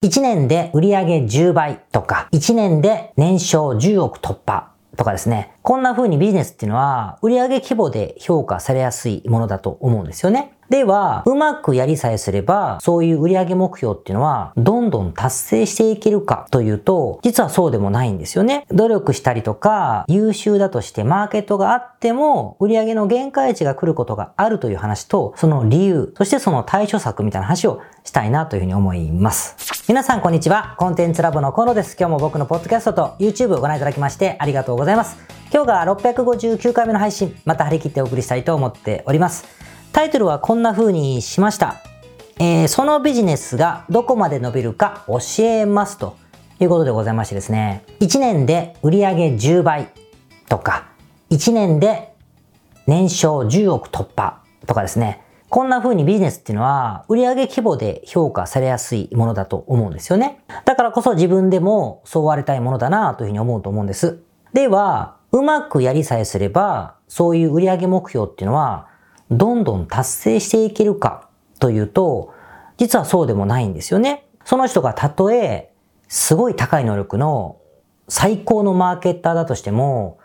1年で売上10倍とか、1年で年商10億突破とかですね。こんな風にビジネスっていうのは売上規模で評価されやすいものだと思うんですよね。では、うまくやりさえすれば、そういう売上目標っていうのは、どんどん達成していけるかというと、実はそうでもないんですよね。努力したりとか、優秀だとしてマーケットがあっても、売上の限界値が来ることがあるという話と、その理由、そしてその対処策みたいな話をしたいなというふうに思います。皆さんこんにちは。コンテンツラボのコロです。今日も僕のポッドキャストと YouTube をご覧いただきましてありがとうございます。今日が659回目の配信、また張り切ってお送りしたいと思っております。タイトルはこんな風にしました。えー、そのビジネスがどこまで伸びるか教えますということでございましてですね、1年で売上10倍とか、1年で年商10億突破とかですね、こんな風にビジネスっていうのは売上規模で評価されやすいものだと思うんですよね。だからこそ自分でもそうありたいものだなというふうに思うと思うんです。では、うまくやりさえすれば、そういう売上目標っていうのはどんどん達成していけるかというと、実はそうでもないんですよね。その人がたとえ、すごい高い能力の最高のマーケッターだとしても、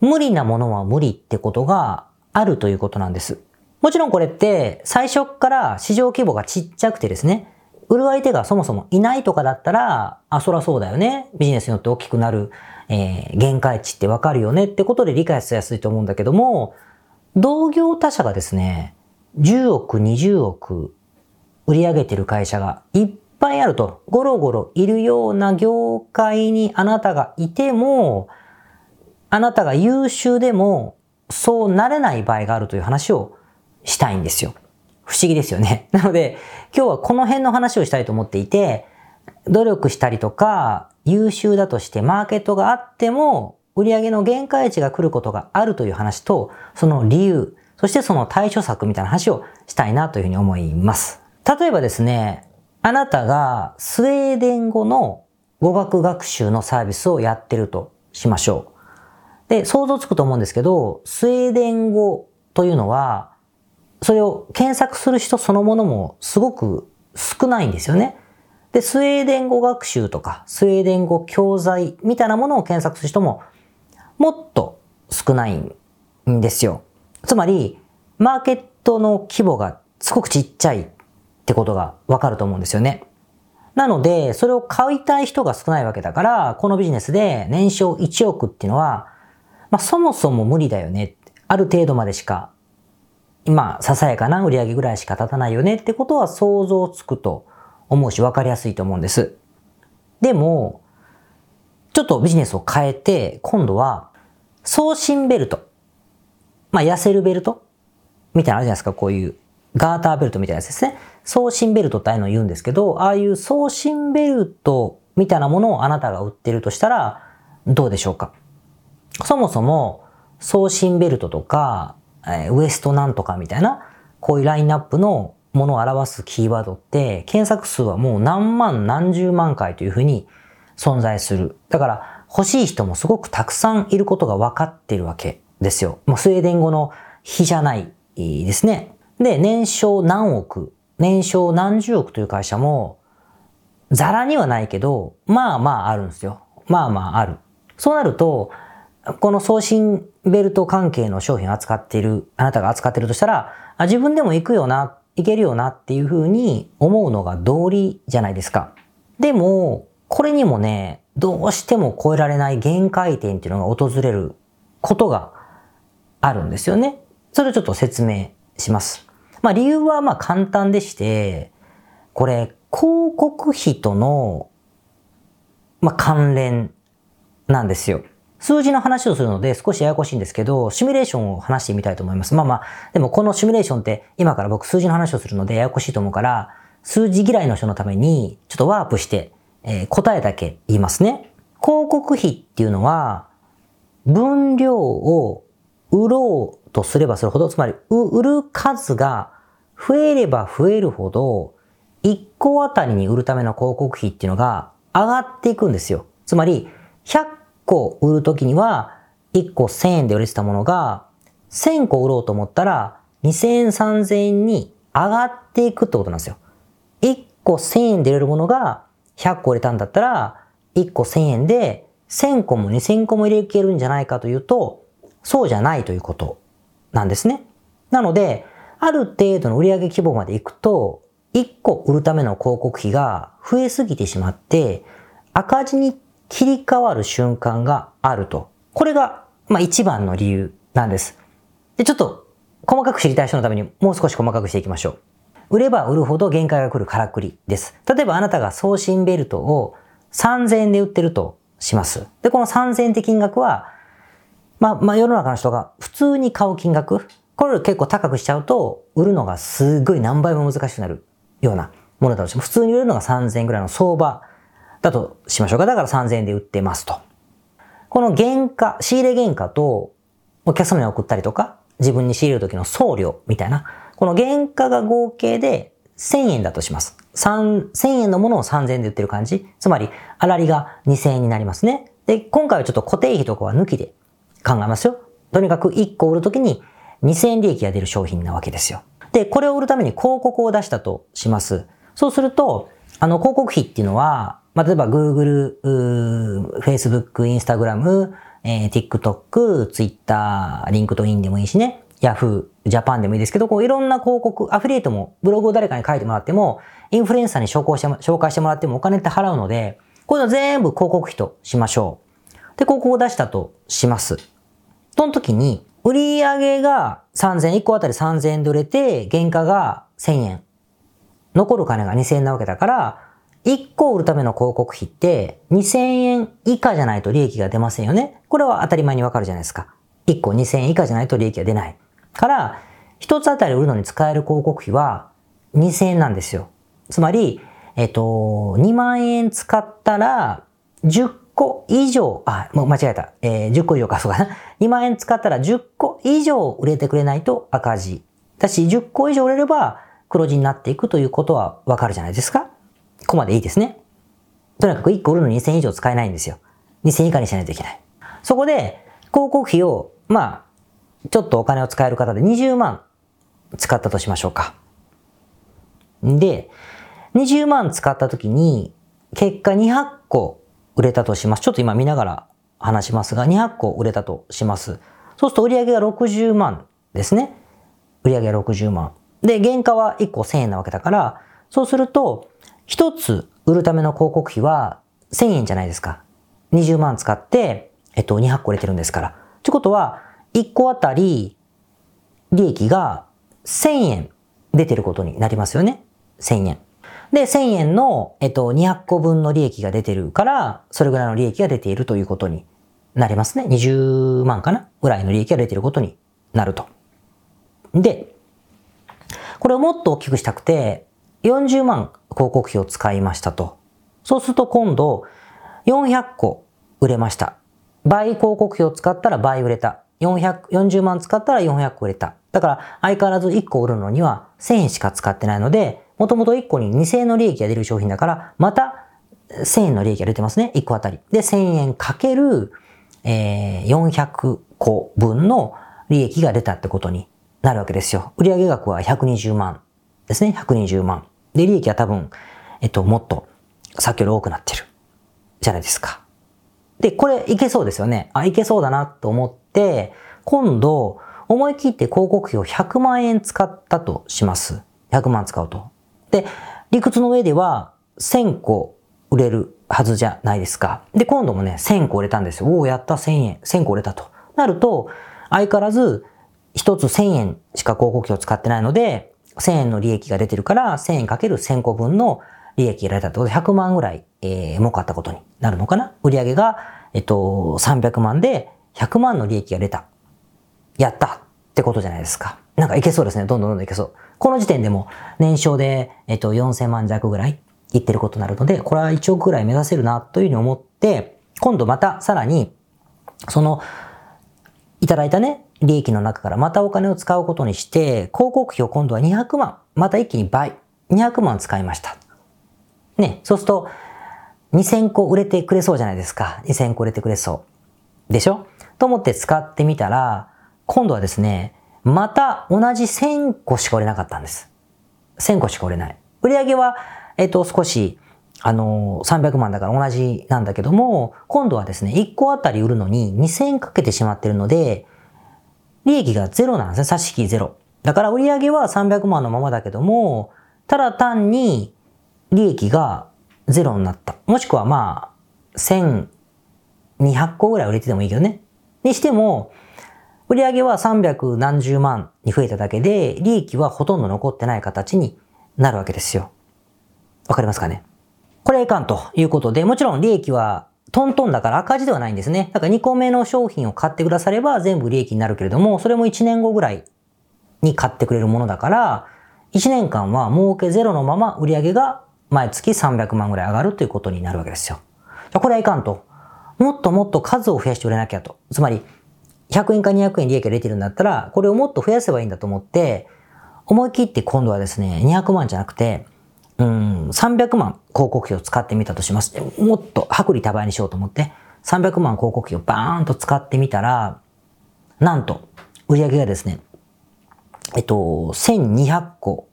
無理なものは無理ってことがあるということなんです。もちろんこれって最初から市場規模がちっちゃくてですね、売る相手がそもそもいないとかだったら、あ、そらそうだよね。ビジネスによって大きくなる、えー、限界値ってわかるよねってことで理解しやすいと思うんだけども、同業他社がですね、10億、20億売り上げてる会社がいっぱいあると、ゴロゴロいるような業界にあなたがいても、あなたが優秀でも、そうなれない場合があるという話をしたいんですよ。不思議ですよね。なので、今日はこの辺の話をしたいと思っていて、努力したりとか、優秀だとしてマーケットがあっても、売上の限界値が来ることがあるという話と、その理由、そしてその対処策みたいな話をしたいなというふうに思います。例えばですね、あなたがスウェーデン語の語学学習のサービスをやってるとしましょう。で、想像つくと思うんですけど、スウェーデン語というのは、それを検索する人そのものもすごく少ないんですよね。で、スウェーデン語学習とか、スウェーデン語教材みたいなものを検索する人ももっと少ないんですよ。つまり、マーケットの規模がすごくちっちゃいってことがわかると思うんですよね。なので、それを買いたい人が少ないわけだから、このビジネスで年商1億っていうのは、まあそもそも無理だよね。ある程度までしか、今、ささやかな売り上げぐらいしか立たないよねってことは想像つくと思うし分かりやすいと思うんです。でも、ちょっとビジネスを変えて、今度は、送信ベルト。まあ、痩せるベルトみたいなのあるじゃないですか、こういう。ガーターベルトみたいなやつですね。送信ベルトってああいうのを言うんですけど、ああいう送信ベルトみたいなものをあなたが売ってるとしたら、どうでしょうかそもそも、送信ベルトとか、えウエストなんとかみたいな、こういうラインナップのものを表すキーワードって、検索数はもう何万何十万回というふうに存在する。だから欲しい人もすごくたくさんいることが分かってるわけですよ。もうスウェーデン語の比じゃないですね。で、年商何億、年商何十億という会社も、ザラにはないけど、まあまああるんですよ。まあまあある。そうなると、この送信ベルト関係の商品を扱っている、あなたが扱っているとしたら、自分でも行くよな、行けるよなっていうふうに思うのが道理じゃないですか。でも、これにもね、どうしても超えられない限界点っていうのが訪れることがあるんですよね。それをちょっと説明します。まあ理由はまあ簡単でして、これ広告費とのまあ関連なんですよ。数字の話をするので少しややこしいんですけど、シミュレーションを話してみたいと思います。まあまあ、でもこのシミュレーションって今から僕数字の話をするのでややこしいと思うから、数字嫌いの人のためにちょっとワープしてえー、答えだけ言いますね。広告費っていうのは、分量を売ろうとすればするほど、つまり売る数が増えれば増えるほど、1個あたりに売るための広告費っていうのが上がっていくんですよ。つまり、100個売るときには、1個1000円で売れてたものが、1000個売ろうと思ったら、2000円、3000円に上がっていくってことなんですよ。1個1000円で売れるものが、100個売れたんだったら、1個1000円で、1000個も2000個も入れけるんじゃないかというと、そうじゃないということなんですね。なので、ある程度の売上規模まで行くと、1個売るための広告費が増えすぎてしまって、赤字に切り替わる瞬間があると。これが、まあ一番の理由なんです。で、ちょっと細かく知りたい人のためにもう少し細かくしていきましょう。売れば売るほど限界が来るからくりです。例えばあなたが送信ベルトを3000円で売ってるとします。で、この3000円って金額は、まあ、まあ世の中の人が普通に買う金額、これを結構高くしちゃうと、売るのがすっごい何倍も難しくなるようなものだとしても、普通に売るのが3000円ぐらいの相場だとしましょうか。だから3000円で売ってますと。この原価、仕入れ原価とお客様に送ったりとか、自分に仕入れる時の送料みたいな、この原価が合計で1000円だとします。1000円のものを3000円で売ってる感じ。つまり、あらりが2000円になりますね。で、今回はちょっと固定費とかは抜きで考えますよ。とにかく1個売るときに2000円利益が出る商品なわけですよ。で、これを売るために広告を出したとします。そうすると、あの、広告費っていうのは、まあ、例えば Google、Facebook、Instagram、えー、TikTok、Twitter、LinkedIn でもいいしね、Yahoo、Japan でもいいですけど、こういろんな広告、アフィリエイトもブログを誰かに書いてもらっても、インフルエンサーに紹介して紹介してもらってもお金って払うので、こういうの全部広告費としましょう。で、広告を出したとします。その時に、売上が3000、1個あたり3000円で売れて、原価が1000円。残る金が2000円なわけだから、1個売るための広告費って2000円以下じゃないと利益が出ませんよね。これは当たり前にわかるじゃないですか。1個2000円以下じゃないと利益が出ない。から、1つあたり売るのに使える広告費は2000円なんですよ。つまり、えっと、2万円使ったら10個以上、あ、もう間違えた。えー、10個以上か、そうかな。2万円使ったら10個以上売れてくれないと赤字。だし、10個以上売れれば黒字になっていくということはわかるじゃないですか。ここまでいいですね。とにかく1個売るの2000以上使えないんですよ。2000以下にしないといけない。そこで、広告費を、まあ、ちょっとお金を使える方で20万使ったとしましょうか。で、20万使った時に、結果200個売れたとします。ちょっと今見ながら話しますが、200個売れたとします。そうすると売上が60万ですね。売上が60万。で、原価は1個1000円なわけだから、そうすると、1つ売るための広告費は1000円じゃないですか。20万使って、えっと、200個売れてるんですから。ってことは、1個あたり利益が1000円出てることになりますよね。1000円。で、1000円の、えっと、200個分の利益が出てるから、それぐらいの利益が出ているということになりますね。20万かな？ぐらいの利益が出てることになると。で、これをもっと大きくしたくて、40万広告費を使いましたと。そうすると今度、400個売れました。倍広告費を使ったら倍売れた。400、40万使ったら400個売れた。だから相変わらず1個売るのには1000円しか使ってないので、もともと1個に2000円の利益が出る商品だから、また1000円の利益が出てますね。1個あたり。で、1000円かける、えー、400個分の利益が出たってことになるわけですよ。売上額は120万ですね。120万。で、利益は多分、えっと、もっと、さっきより多くなってる。じゃないですか。で、これいけそうですよね。あ、いけそうだなと思って、今度、思い切って広告費を100万円使ったとします。100万使うと。で、理屈の上では1000個売れるはずじゃないですか。で、今度もね、1000個売れたんですよ。おお、やった1000円。1000個売れたと。なると、相変わらず、一つ1000円しか広告費を使ってないので、1000円の利益が出てるから、1000円かける1000個分の利益が出たってことで、100万ぐらい、えー、儲かったことになるのかな？売上が、えっと、300万で、100万の利益が出た。やったってことじゃないですか。なんかいけそうですね。どんどんどんどんいけそう。この時点でも年商で、えっと、4000万弱ぐらいいってることになるので、これは1億ぐらい目指せるなというふうに思って、今度またさらに、その、いただいたね、利益の中からまたお金を使うことにして、広告費を今度は200万、また一気に倍、200万使いました。ね、そうすると、2000個売れてくれそうじゃないですか。2000個売れてくれそう。でしょ？と思って使ってみたら、今度はですね、また同じ1000個しか売れなかったんです。1000個しか売れない。売り上げは、えっ、と、少しあの、300万だから同じなんだけども、今度はですね、1個あたり売るのに2000かけてしまってるので、利益がゼロなんですね。差し引きゼロ。だから売上は300万のままだけども、ただ単に利益がゼロになった。もしくはまあ、1200個ぐらい売れててもいいけどね。にしても、売上は300何十万に増えただけで、利益はほとんど残ってない形になるわけですよ。わかりますかね？これいかんということで、もちろん利益はトントンだから赤字ではないんですね。だから2個目の商品を買ってくだされば全部利益になるけれども、それも1年後ぐらいに買ってくれるものだから、1年間は儲けゼロのまま売り上げが毎月300万ぐらい上がるということになるわけですよ。じゃこれはいかんと。もっともっと数を増やして売れなきゃと。つまり、100円か200円利益が出てるんだったら、これをもっと増やせばいいんだと思って、思い切って今度はですね、200万じゃなくて、うん、300万広告費を使ってみたとします。もっと薄利多売にしようと思って、300万広告費をバーンと使ってみたら、なんと、売り上げがですね、えっと、1200個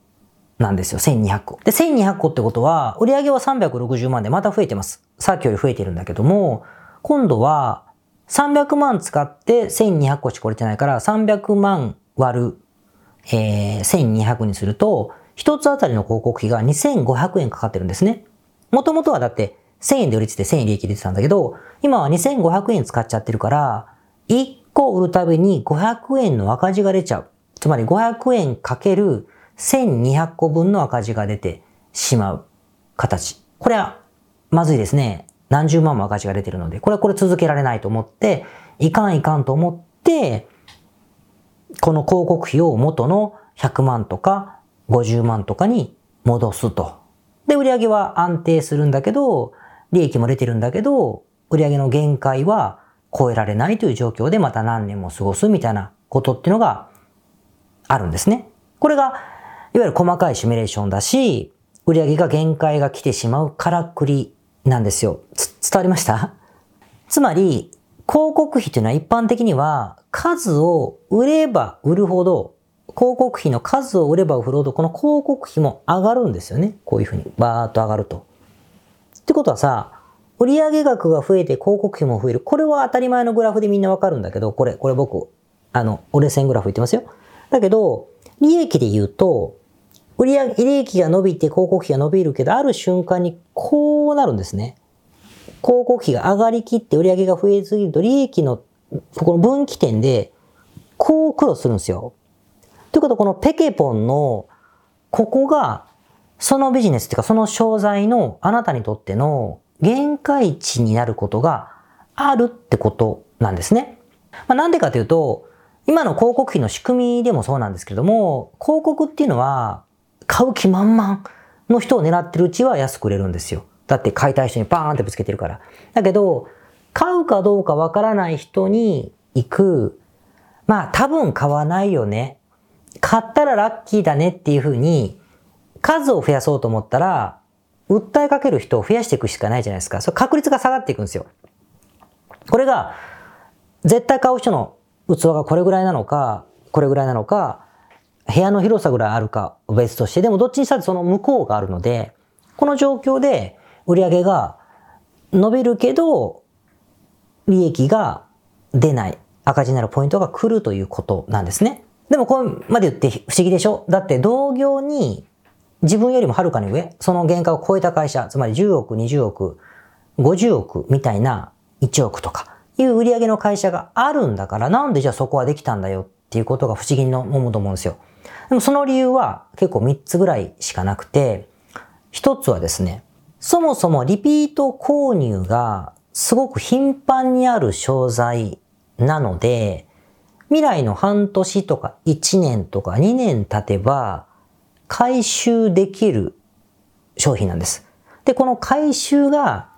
なんですよ。1200個。で、1200個ってことは、売り上げは360万でまた増えてます。さっきより増えてるんだけども、今度は、300万使って1200個しか売れてないから、300万割る、えー、1200にすると、一つあたりの広告費が2500円かかってるんですね。もともとはだって1000円で売りつて1000円利益出てたんだけど、今は2500円使っちゃってるから、1個売るたびに500円の赤字が出ちゃう。つまり500円かける1200個分の赤字が出てしまう形。これはまずいですね。何十万も赤字が出てるので、これはこれ続けられないと思って、いかんいかんと思って、この広告費を元の100万とか50万とかに戻すと。で、売上は安定するんだけど、利益も出てるんだけど、売上の限界は超えられないという状況でまた何年も過ごすみたいなことっていうのがあるんですね。これが、いわゆる細かいシミュレーションだし、売上が限界が来てしまうからくりなんですよ。伝わりました？つまり、広告費というのは一般的には数を売れば売るほど広告費の数を売れば売るほど、この広告費も上がるんですよね。こういうふうに、バーっと上がると。ってことはさ、売上額が増えて広告費も増える。これは当たり前のグラフでみんなわかるんだけど、これ、これ僕、あの、折れ線グラフ言ってますよ。だけど、利益で言うと、売上、利益が伸びて広告費が伸びるけど、ある瞬間にこうなるんですね。広告費が上がりきって売上が増えすぎると、利益の、この分岐点で、こう苦労するんですよ。ということは、このペケポンの、ここが、そのビジネスっていうか、その商材のあなたにとっての限界値になることがあるってことなんですね。まあ、なんでかというと、今の広告費の仕組みでもそうなんですけども、広告っていうのは、買う気満々の人を狙ってるうちは安く売れるんですよ。だって買いたい人にバーンってぶつけてるから。だけど、買うかどうかわからない人に行く、まあ多分買わないよね買ったらラッキーだねっていうふうに、数を増やそうと思ったら、訴えかける人を増やしていくしかないじゃないですか。それ確率が下がっていくんですよ。これが、絶対買う人の器がこれぐらいなのか、これぐらいなのか、部屋の広さぐらいあるか別として、でもどっちにしたってその向こうがあるので、この状況で売り上げが伸びるけど、利益が出ない赤字になるポイントが来るということなんですね。でもこれまで言って不思議でしょ？だって同業に自分よりもはるかに上、その原価を超えた会社、つまり10億、20億、50億みたいな1億とかいう売り上げの会社があるんだから、なんでじゃあそこはできたんだよっていうことが不思議に思うと思うんですよ。でもその理由は結構3つぐらいしかなくて、1つはですね、そもそもリピート購入がすごく頻繁にある商材なので、未来の半年とか1年とか2年経てば回収できる商品なんです。で、この回収が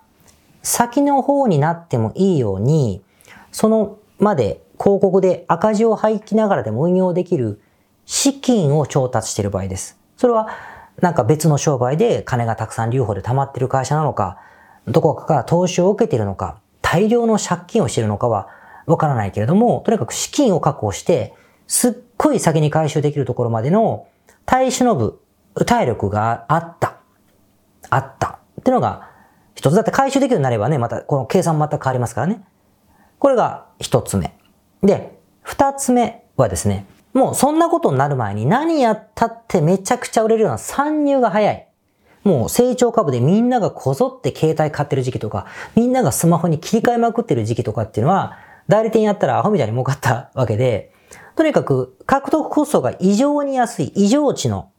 先の方になってもいいように、そのまで広告で赤字を廃棄ながらでも運用できる資金を調達している場合です。それはなんか別の商売で金がたくさん留保で溜まってる会社なのか、どこかから投資を受けているのか、大量の借金をしているのかはわからないけれども、とにかく資金を確保して、すっごい先に回収できるところまでの耐え忍ぶ体力があった。あった。ってのが一つ。だって回収できるようになればね、またこの計算も全く変わりますからね。これが一つ目。で、二つ目はですね、もうそんなことになる前に何やったってめちゃくちゃ売れるような参入が早い。もう成長株でみんながこぞって携帯買ってる時期とか、みんながスマホに切り替えまくってる時期とかっていうのは、代理店やったらアホみたいに儲かったわけで、とにかく獲得コストが異常に安い、異常値の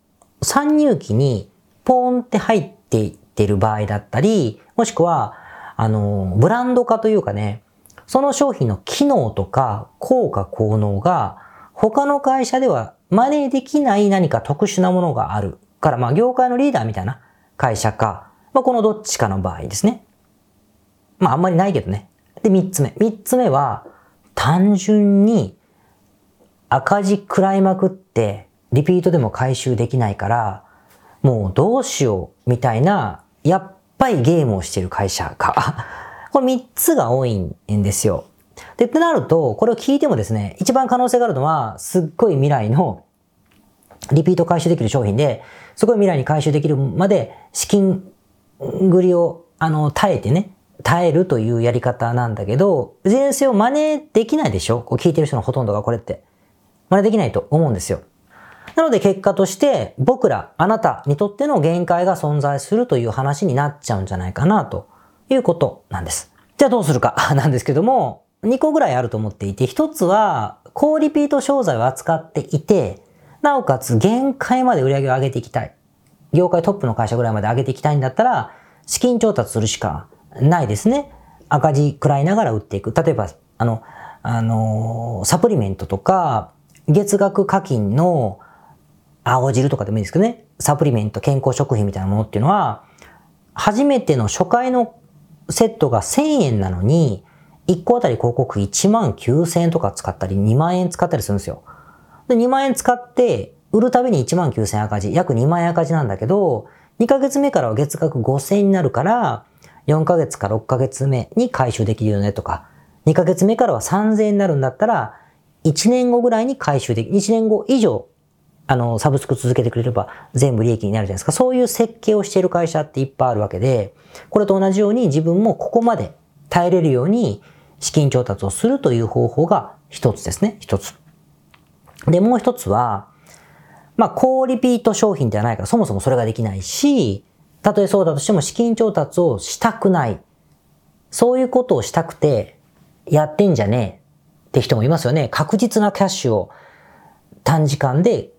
参入期にポーンって入っていってる場合だったり、もしくは、あの、ブランド化というかね、その商品の機能とか効果効能が他の会社では真似できない何か特殊なものがあるから、まあ業界のリーダーみたいな会社か、まあこのどっちかの場合ですね。まああんまりないけどね。で、三つ目。三つ目は、単純に赤字食らいまくって、リピートでも回収できないから、もうどうしようみたいな、やっぱりゲームをしている会社か。これ三つが多いんですよ。で、ってなると、これを聞いてもですね、一番可能性があるのは、すっごい未来のリピート回収できる商品で、すごい未来に回収できるまで資金繰りを、あの、耐えてね、耐えるというやり方なんだけど、前世を真似できないでしょ？こう聞いてる人のほとんどがこれって。真似できないと思うんですよ。なので結果として僕ら、あなたにとっての限界が存在するという話になっちゃうんじゃないかなということなんです。じゃあどうするか なんですけども、2個ぐらいあると思っていて、1つは高リピート商材を扱っていて、なおかつ限界まで売り上げを上げていきたい。業界トップの会社ぐらいまで上げていきたいんだったら、資金調達するしかないですね。赤字食らいながら売っていく。例えば、あの、あの、サプリメントとか、月額課金の青汁とかでもいいですけどね、サプリメント、健康食品みたいなものっていうのは、初めての初回のセットが1000円なのに、1個あたり広告1万9000円とか使ったり、2万円使ったりするんですよ。で、2万円使って、売るたびに1万9000円赤字、約2万円赤字なんだけど、2ヶ月目からは月額5000円になるから、4ヶ月か6ヶ月目に回収できるよねとか、2ヶ月目からは3000円になるんだったら、1年後ぐらいに回収でき、1年後以上、あの、サブスク続けてくれれば全部利益になるじゃないですか。そういう設計をしている会社っていっぱいあるわけで、これと同じように自分もここまで耐えれるように資金調達をするという方法が一つですね。一つ。で、もう一つは、まあ、高リピート商品ではないから、そもそもそれができないし、たとえそうだとしても資金調達をしたくない。そういうことをしたくて、やってんじゃねえって人もいますよね。確実なキャッシュを短時間で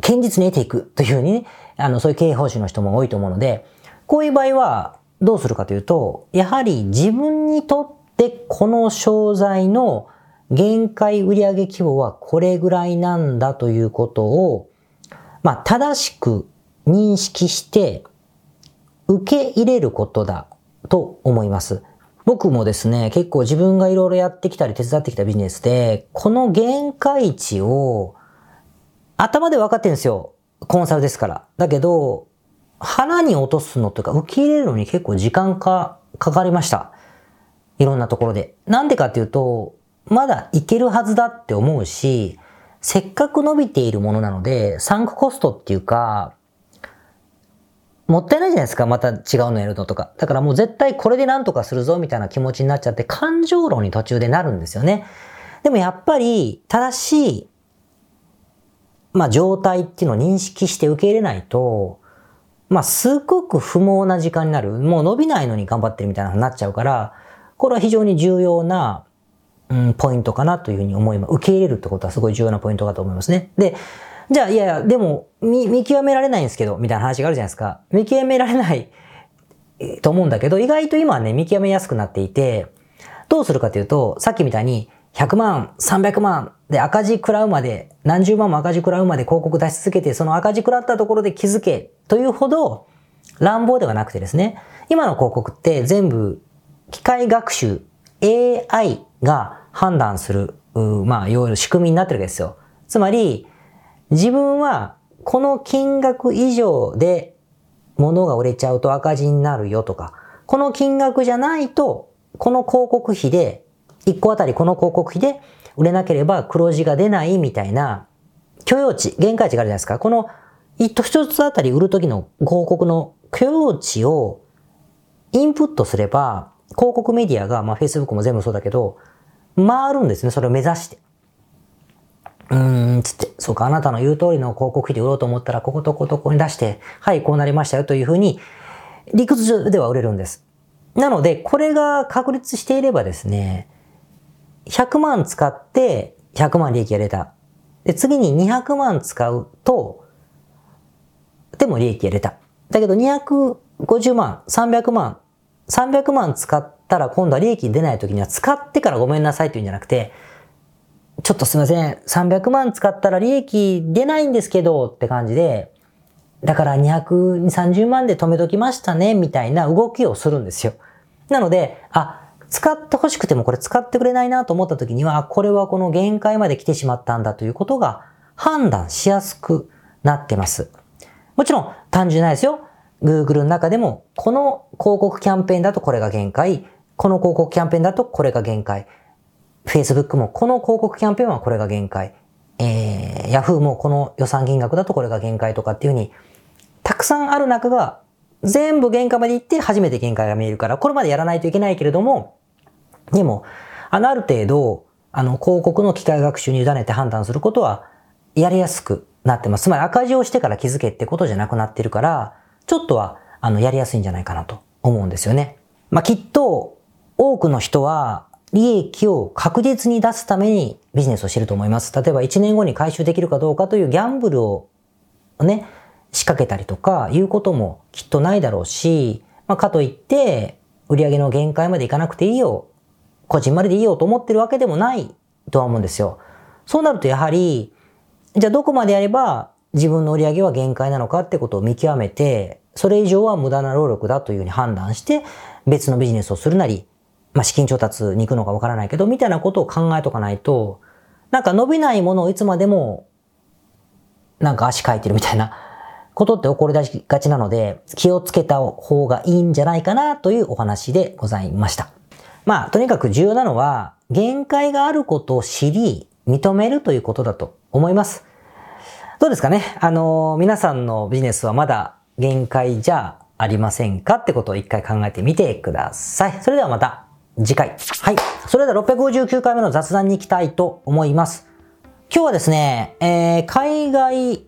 堅実に得ていくというふうにね、あの、そういう経営方針の人も多いと思うので、こういう場合はどうするかというと、やはり自分にとってこの商材の限界売上規模はこれぐらいなんだということを、まあ、正しく認識して受け入れることだと思います。僕もですね、結構自分がいろいろやってきたり手伝ってきたビジネスで、この限界値を頭で分かってるんですよ。コンサルですから。だけど、腹に落とすのとか、受け入れるのに結構時間か、かかりました。いろんなところで。なんでかっていうと、まだいけるはずだって思うし、せっかく伸びているものなので、サンクコストっていうか、もったいないじゃないですか、また違うのやるのとか。だからもう絶対これで何とかするぞみたいな気持ちになっちゃって、感情論に途中でなるんですよね。でもやっぱり、正しい、まあ状態っていうのを認識して受け入れないと、まあすごく不毛な時間になる。もう伸びないのに頑張ってるみたいなになっちゃうから、これは非常に重要な、うん、ポイントかなというふうに思います。受け入れるってことはすごい重要なポイントかと思いますね。で、じゃあ、いやいや、でも、見、見極められないんですけど、みたいな話があるじゃないですか。見極められないと思うんだけど、意外と今はね、見極めやすくなっていて、どうするかというと、さっきみたいに、100万、300万で赤字食らうまで、何十万も赤字食らうまで広告出し続けて、その赤字食らったところで気づけというほど乱暴ではなくてですね、今の広告って全部機械学習、AI が判断する、まあ、いわゆる仕組みになってるわけですよ。つまり、自分はこの金額以上で物が売れちゃうと赤字になるよとか、この金額じゃないと、この広告費で、1個あたりこの広告費で売れなければ黒字が出ないみたいな許容値、限界値があるじゃないですか。この一つあたり売るときの広告の許容値をインプットすれば、広告メディアが、まあ Facebook も全部そうだけど、回るんですね。それを目指して。うーん、つって、そうか、あなたの言う通りの広告費で売ろうと思ったら、こことこことここに出して、はい、こうなりましたよというふうに、理屈上では売れるんです。なので、これが確立していればですね、100万使って100万利益が出た。で、次に200万使うと、でも利益が出た。だけど250万、300万、300万使ったら今度は利益出ない時には使ってからごめんなさいって言うんじゃなくて、ちょっとすいません、300万使ったら利益出ないんですけどって感じで、だから230万で止めときましたね、みたいな動きをするんですよ。なので、あ、使って欲しくてもこれ使ってくれないなと思った時には、これはこの限界まで来てしまったんだということが判断しやすくなってます。もちろん単純ないですよ。Google の中でも、この広告キャンペーンだとこれが限界、この広告キャンペーンだとこれが限界、Facebook もこの広告キャンペーンはこれが限界、えー、Yahoo もこの予算金額だとこれが限界とかっていうふうに、たくさんある中が全部限界まで行って初めて限界が見えるから、これまでやらないといけないけれども、でも、あの、ある程度、あの、広告の機械学習に委ねて判断することは、やりやすくなってます。つまり赤字をしてから気づけってことじゃなくなってるから、ちょっとは、あの、やりやすいんじゃないかなと思うんですよね。まあ、きっと、多くの人は、利益を確実に出すためにビジネスをしてると思います。例えば1年後に回収できるかどうかというギャンブルをね、仕掛けたりとかいうこともきっとないだろうし、まあ、かといって売上の限界までいかなくていいよ、個人まででいいよと思ってるわけでもないとは思うんですよ。そうなるとやはり、じゃあどこまでやれば自分の売り上げは限界なのかってことを見極めて、それ以上は無駄な労力だというふうに判断して、別のビジネスをするなり、まあ、資金調達に行くのかわからないけど、みたいなことを考えとかないと、なんか伸びないものをいつまでも、なんか足かいてるみたいなことって起こり出しがちなので、気をつけた方がいいんじゃないかなというお話でございました。まあ、とにかく重要なのは、限界があることを知り、認めるということだと思います。どうですかね？あの、皆さんのビジネスはまだ限界じゃありませんか？ってことを一回考えてみてください。それではまた次回。はい。それでは659回目の雑談に行きたいと思います。今日はですね、えー、海外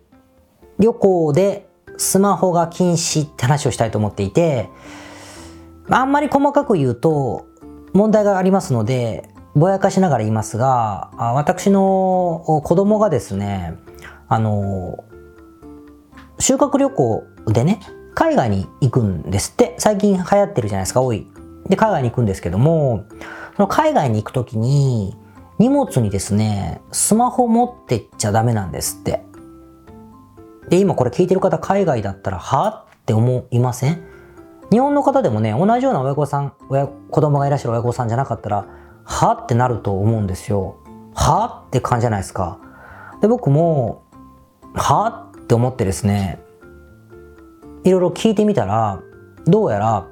旅行でスマホが禁止って話をしたいと思っていて、あんまり細かく言うと問題がありますので、ぼやかしながら言いますが、私の子供がですね、あの、修学旅行でね、海外に行くんですって。最近流行ってるじゃないですか、多い。で、海外に行くんですけども、その海外に行くときに、荷物にですね、スマホ持ってっちゃダメなんですって。で、今これ聞いてる方海外だったら、はって思いません？日本の方でもね、同じような親御さん、親、子供がいらっしゃる親御さんじゃなかったら、はってなると思うんですよ。はって感じじゃないですか。で、僕も、はって思ってですね、いろいろ聞いてみたら、どうやら、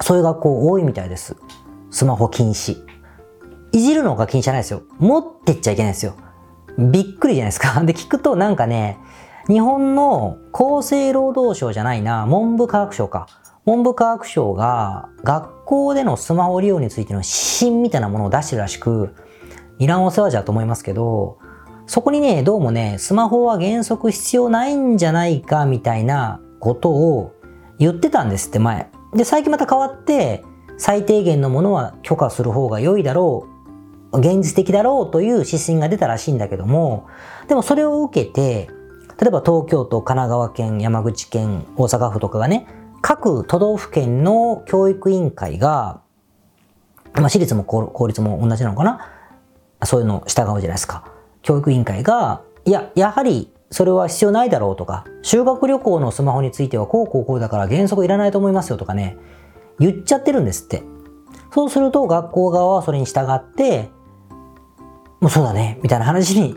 そういう学校多いみたいです。スマホ禁止。いじるのが禁止じゃないですよ。持ってっちゃいけないですよ。びっくりじゃないですか。で、聞くとなんかね、日本の厚生労働省じゃないな、文部科学省か。文部科学省が学校でのスマホ利用についての指針みたいなものを出してるらしく、いらんお世話じゃと思いますけど、そこにね、どうもね、スマホは原則必要ないんじゃないかみたいなことを言ってたんですって前。で、最近また変わって、最低限のものは許可する方が良いだろう、現実的だろうという指針が出たらしいんだけども、でもそれを受けて、例えば東京都、神奈川県、山口県、大阪府とかがね、各都道府県の教育委員会が、まあ、私立も公立も同じなのかな？そういうのを従うじゃないですか。教育委員会が、いや、やはりそれは必要ないだろうとか、修学旅行のスマホについてはこうこうこうだから原則いらないと思いますよとかね、言っちゃってるんですって。そうすると学校側はそれに従って、もうそうだね、みたいな話に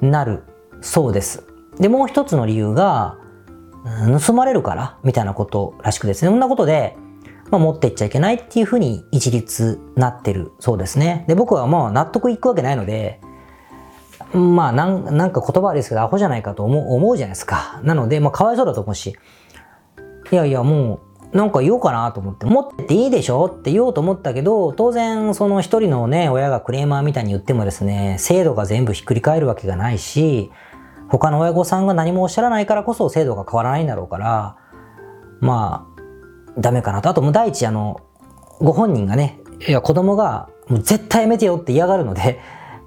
なるそうです。で、もう一つの理由が、盗まれるから、みたいなことらしくですね。そんなことで、まあ、持っていっちゃいけないっていうふうに一律なってるそうですね。で、僕はまあ納得いくわけないので、まあなん、なんか言葉ですけど、アホじゃないかと思う思うじゃないですか。なので、まあ、かわいそうだと思うし。いやいやもうなんか言おうかなと思って持ってていいでしょって言おうと思ったけど当然その一人のね親がクレーマーみたいに言ってもですね制度が全部ひっくり返るわけがないし他の親御さんが何もおっしゃらないからこそ制度が変わらないんだろうからまあダメかなとあともう第一あのご本人がねいや子供がもう絶対やめてよって嫌がるので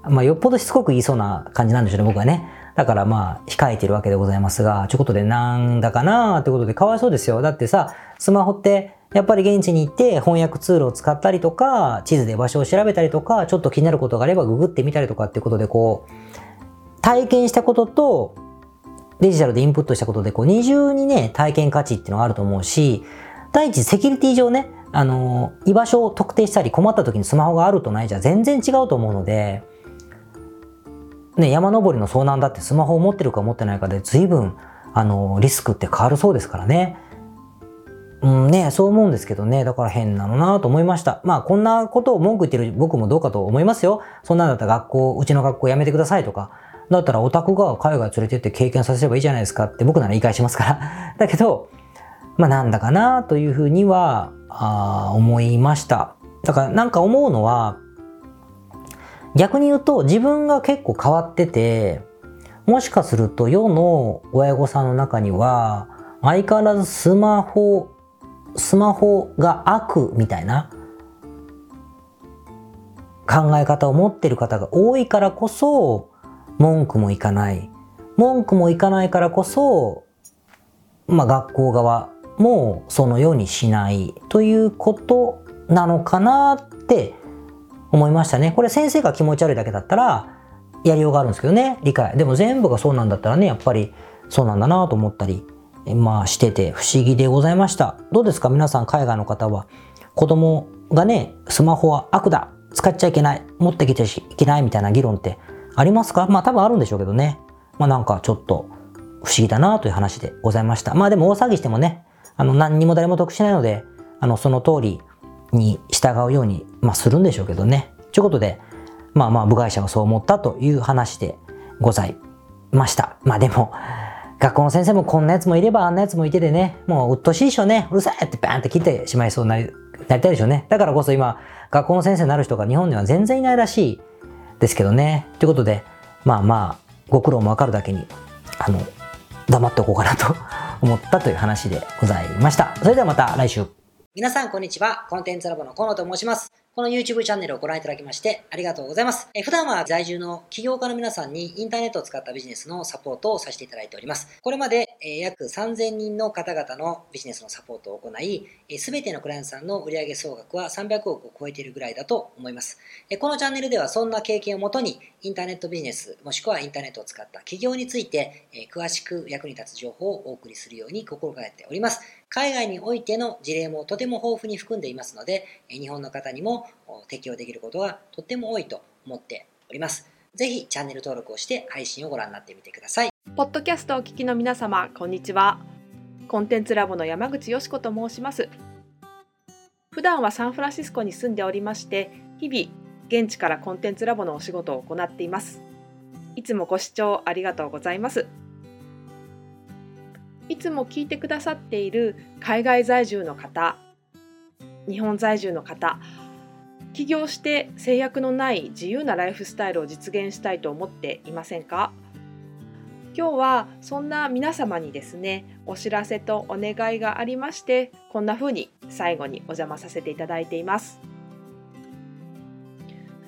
まあよっぽどしつこく言いそうな感じなんでしょうね僕はねだからまあ、控えてるわけでございますが、ちょことでなんだかなってことでかわいそうですよ。だってさ、スマホって、やっぱり現地に行って翻訳ツールを使ったりとか、地図で場所を調べたりとか、ちょっと気になることがあればググってみたりとかっていうことでこう、体験したことと、デジタルでインプットしたことで、こう、二重にね、体験価値っていうのがあると思うし、第一、セキュリティ上ね、あの、居場所を特定したり困った時にスマホがあるとないじゃ全然違うと思うので、ね、山登りの遭難だってスマホを持ってるか持ってないかで随分、あの、リスクって変わるそうですからね。うんね、そう思うんですけどね。だから変なのなと思いました。まあ、こんなことを文句言ってる僕もどうかと思いますよ。そんなんだったら学校、うちの学校やめてくださいとか。だったらオタクが海外連れてって経験させればいいじゃないですかって僕なら言い返しますから。だけど、まあなんだかなというふうには、あ思いました。だからなんか思うのは、逆に言うと自分が結構変わってて、もしかすると世の親御さんの中には、相変わらずスマホ、スマホが悪みたいな考え方を持ってる方が多いからこそ、文句もいかない。文句もいかないからこそ、まあ学校側もそのようにしないということなのかなって思いましたね。これ先生が気持ち悪いだけだったら、やりようがあるんですけどね、理解。でも全部がそうなんだったらね、やっぱりそうなんだなと思ったり、まあしてて不思議でございました。どうですか？皆さん海外の方は。子供がね、スマホは悪だ使っちゃいけない持ってきていけないみたいな議論ってありますか？まあ多分あるんでしょうけどね。まあなんかちょっと不思議だなという話でございました。まあでも大騒ぎしてもね、あの何にも誰も得しないので、あのその通りに従うように、まあ、するんでしょうけどね。ということで、まあまあ部外者はそう思ったという話でございました。まあでも、学校の先生もこんなやつもいればあんなやつもいてでね、もううっとしいでしょね。うるさいってバーンって切ってしまいそうになりなりたいでしょうね。だからこそ今、学校の先生になる人が日本には全然いないらしいですけどね。ということで、まあまあ、ご苦労もわかるだけに、あの、黙っておこうかなと思ったという話でございました。それではまた来週。皆さん、こんにちは。コンテンツラボの河野と申します。この YouTube チャンネルをご覧いただきましてありがとうございます。え普段は在住の起業家の皆さんにインターネットを使ったビジネスのサポートをさせていただいております。これまで、え約3000人の方々のビジネスのサポートを行い、すべてのクライアントさんの売上総額は300億を超えているぐらいだと思います。えこのチャンネルではそんな経験をもとにインターネットビジネスもしくはインターネットを使った起業について、え詳しく役に立つ情報をお送りするように心がけております。海外においての事例もとても豊富に含んでいますので、日本の方にも適用できることがとっても多いと思っております。ぜひチャンネル登録をして配信をご覧になってみてください。ポッドキャストをお聞きの皆様、こんにちは。コンテンツラボの山口よし子と申します。普段はサンフランシスコに住んでおりまして、日々現地からコンテンツラボのお仕事を行っています。いつもご視聴ありがとうございます。いつも聞いてくださっている海外在住の方、日本在住の方、起業して制約のない自由なライフスタイルを実現したいと思っていませんか？今日はそんな皆様にですねお知らせとお願いがありましてこんな風に最後にお邪魔させていただいています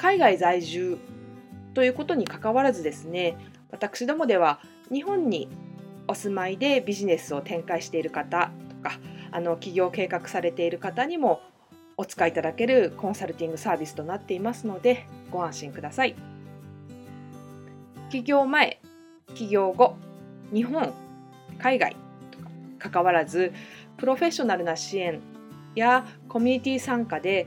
海外在住ということにかかわらずですね私どもでは日本にお住まいでビジネスを展開している方とかあの起業計画されている方にもお使いいただけるコンサルティングサービスとなっていますのでご安心ください。起業前、起業後、日本、海外とか関わらずプロフェッショナルな支援やコミュニティ参加で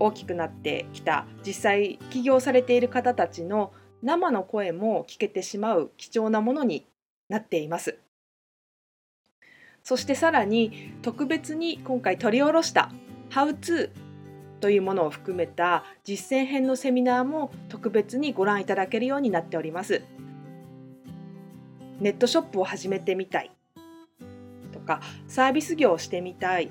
大きくなってきた実際起業されている方たちの生の声も聞けてしまう貴重なものになっています。そしてさらに特別に今回取り下ろした「How to」というものを含めた実践編のセミナーも特別にご覧いただけるようになっております。ネットショップを始めてみたいとかサービス業をしてみたい